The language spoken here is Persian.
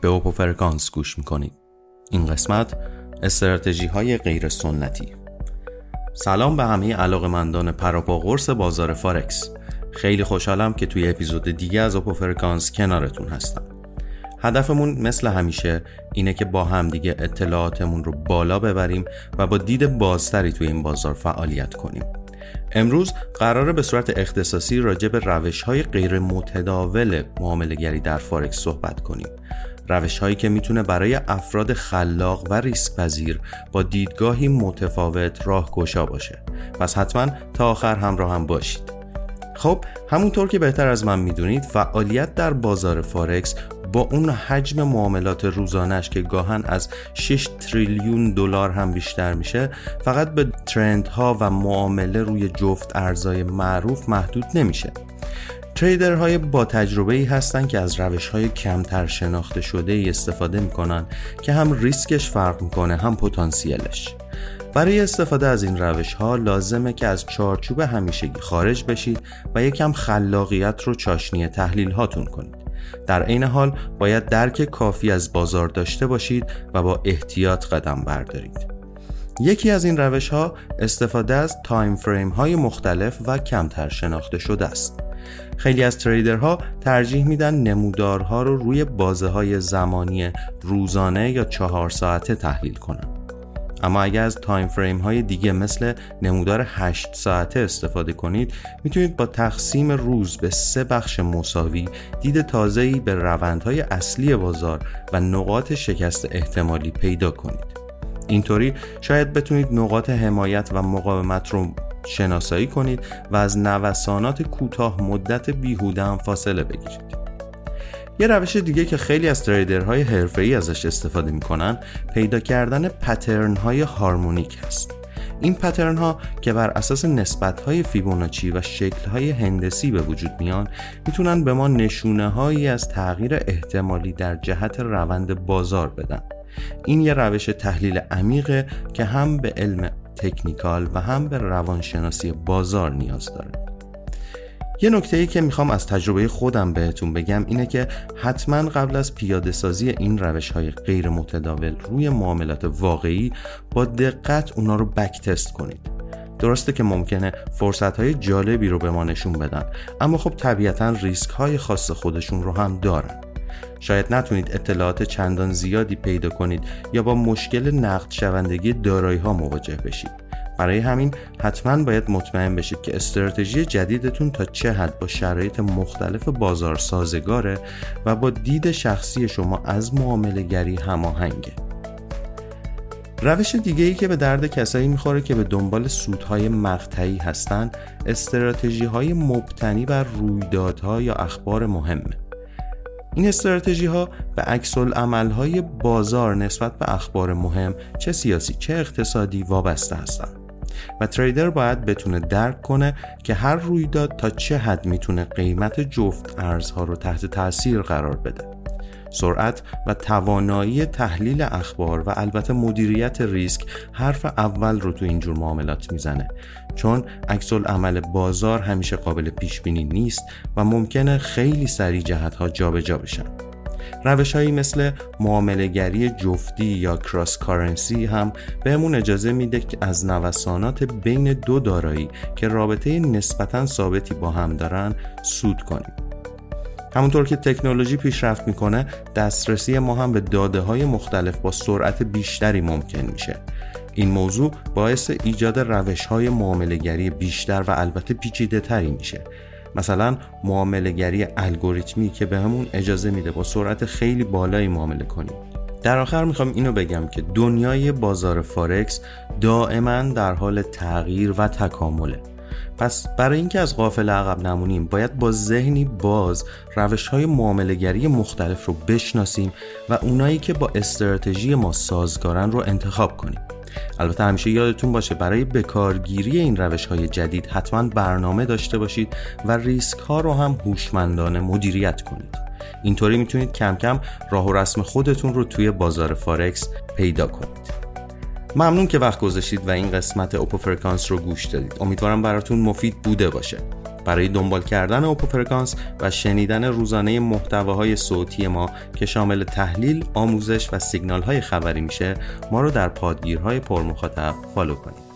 به اوپو فرکانس گوش می‌کنید این قسمت استراتژی های غیر سنتی سلام به همه علاقمندان پروپاقرص بازار فارکس. خیلی خوشحالم که توی اپیزود دیگه از اوپو فرکانس کنارتون هستم. هدفمون مثل همیشه اینه که با همدیگه اطلاعاتمون رو بالا ببریم و با دید بازتری توی این بازار فعالیت کنیم. امروز قراره به صورت اختصاصی راجع به روش های غیر متداول معامله گری در فارکس صحبت کنیم. روش هایی که می‌تونه برای افراد خلاق و ریسک پذیر با دیدگاهی متفاوت راهگشا باشه. پس حتما تا آخر همراه هم باشید. خب همونطور که بهتر از من می‌دونید فعالیت در بازار فارکس با اون حجم معاملات روزانش که گاهن از 6 تریلیون دلار هم بیشتر میشه فقط به ترند ها و معامله روی جفت ارزای معروف محدود نمیشه. trader های با تجربه ای هستند که از روش های کمتر شناخته شده ای استفاده می‌کنن که هم ریسکش فرق می‌کنه هم پتانسیلش. برای استفاده از این روش ها لازمه که از چارچوب همیشگی خارج بشید و یکم خلاقیت رو چاشنی تحلیل هاتون کنید. در عین حال باید درک کافی از بازار داشته باشید و با احتیاط قدم بردارید. یکی از این روش ها استفاده از time frame های مختلف و کمتر شناخته شده است. خیلی از تریدرها ترجیح میدن نمودارها رو روی بازه های زمانی روزانه یا چهار ساعته تحلیل کنن. اما اگر از تایم فریم های دیگه مثل نمودار 8 ساعته استفاده کنید می‌تونید با تقسیم روز به سه بخش مساوی دید تازه‌ای به روندهای اصلی بازار و نقاط شکست احتمالی پیدا کنید. اینطوری شاید بتونید نقاط حمایت و مقاومت رو شناسایی کنید و از نوسانات کوتاه مدت بیهوده هم فاصله بگیرید. یه روش دیگه که خیلی از تریدرهای حرفه‌ای ازش استفاده می‌کنن پیدا کردن پترن های هارمونیک هست. این پترن ها که بر اساس نسبت های فیبوناچی و شکل های هندسی به وجود میان می‌تونن به ما نشونه هایی از تغییر احتمالی در جهت روند بازار بدن. این یه روش تحلیل عمیقه که هم به علم تکنیکال و هم به روانشناسی بازار نیاز داره. یه نکته ای که می‌خوام از تجربه خودم بهتون بگم اینه که حتما قبل از پیاده سازی این روش های غیر متداول روی معاملات واقعی با دقت اونا رو بک تست کنید. درسته که ممکنه فرصت های جالبی رو به ما نشون بدن اما خب طبیعتا ریسک های خاص خودشون رو هم دارن. شاید نتونید اطلاعات چندان زیادی پیدا کنید یا با مشکل نقد شوندگی دارایی ها مواجه بشید. برای همین حتما باید مطمئن بشید که استراتژی جدیدتون تا چه حد با شرایط مختلف بازار سازگاره و با دید شخصی شما از معامله گری هماهنگه. روش دیگه ای که به درد کسایی می‌خوره که به دنبال سودهای مقطعی هستند استراتژی های مبتنی بر رویدادها یا اخبار مهمه. این استراتژی ها به عکس های بازار نسبت به اخبار مهم چه سیاسی چه اقتصادی وابسته هستند و تریدر باید بتونه درک کنه که هر رویداد تا چه حد می‌تونه قیمت جفت ارزها رو تحت تاثیر قرار بده. سرعت و توانایی تحلیل اخبار و البته مدیریت ریسک حرف اول رو تو اینجور معاملات می‌زنه. چون عکس عمل بازار همیشه قابل پیش بینی نیست و ممکنه خیلی سریع جهت ها جابجا بشن. روش هایی مثل معاملهگری جفتی یا کراس کارنسی هم بهمون اجازه میده که از نوسانات بین دو دارایی که رابطه نسبتا ثابتی با هم دارن سود کنیم. همونطور که تکنولوژی پیشرفت می‌کنه دسترسی ما هم به داده های مختلف با سرعت بیشتری ممکن میشه. این موضوع باعث ایجاد روش های معاملگری بیشتر و البته پیچیده تری میشه. مثلا معاملگری الگوریتمی که به همون اجازه میده با سرعت خیلی بالایی معامله کنیم. در آخر می‌خوام اینو بگم که دنیای بازار فارکس دائما در حال تغییر و تکامله. پس برای اینکه از قافل عقب نمونیم باید با ذهنی باز روش های معاملگری مختلف رو بشناسیم و اونایی که با استراتژی ما سازگارن رو انتخاب کنیم. البته همیشه یادتون باشه برای بکارگیری این روش های جدید حتما برنامه داشته باشید و ریسک ها رو هم هوشمندانه مدیریت کنید. اینطوری می‌تونید کم کم راه و رسم خودتون رو توی بازار فارکس پیدا کنید. ممنون که وقت گذاشتید و این قسمت اوپو فرکانس رو گوش دادید. امیدوارم براتون مفید بوده باشه. برای دنبال کردن اوپو فرکانس و شنیدن روزانه محتواهای صوتی ما که شامل تحلیل، آموزش و سیگنال های خبری میشه ما رو در پادگیرهای پرمخاطب follow کنید.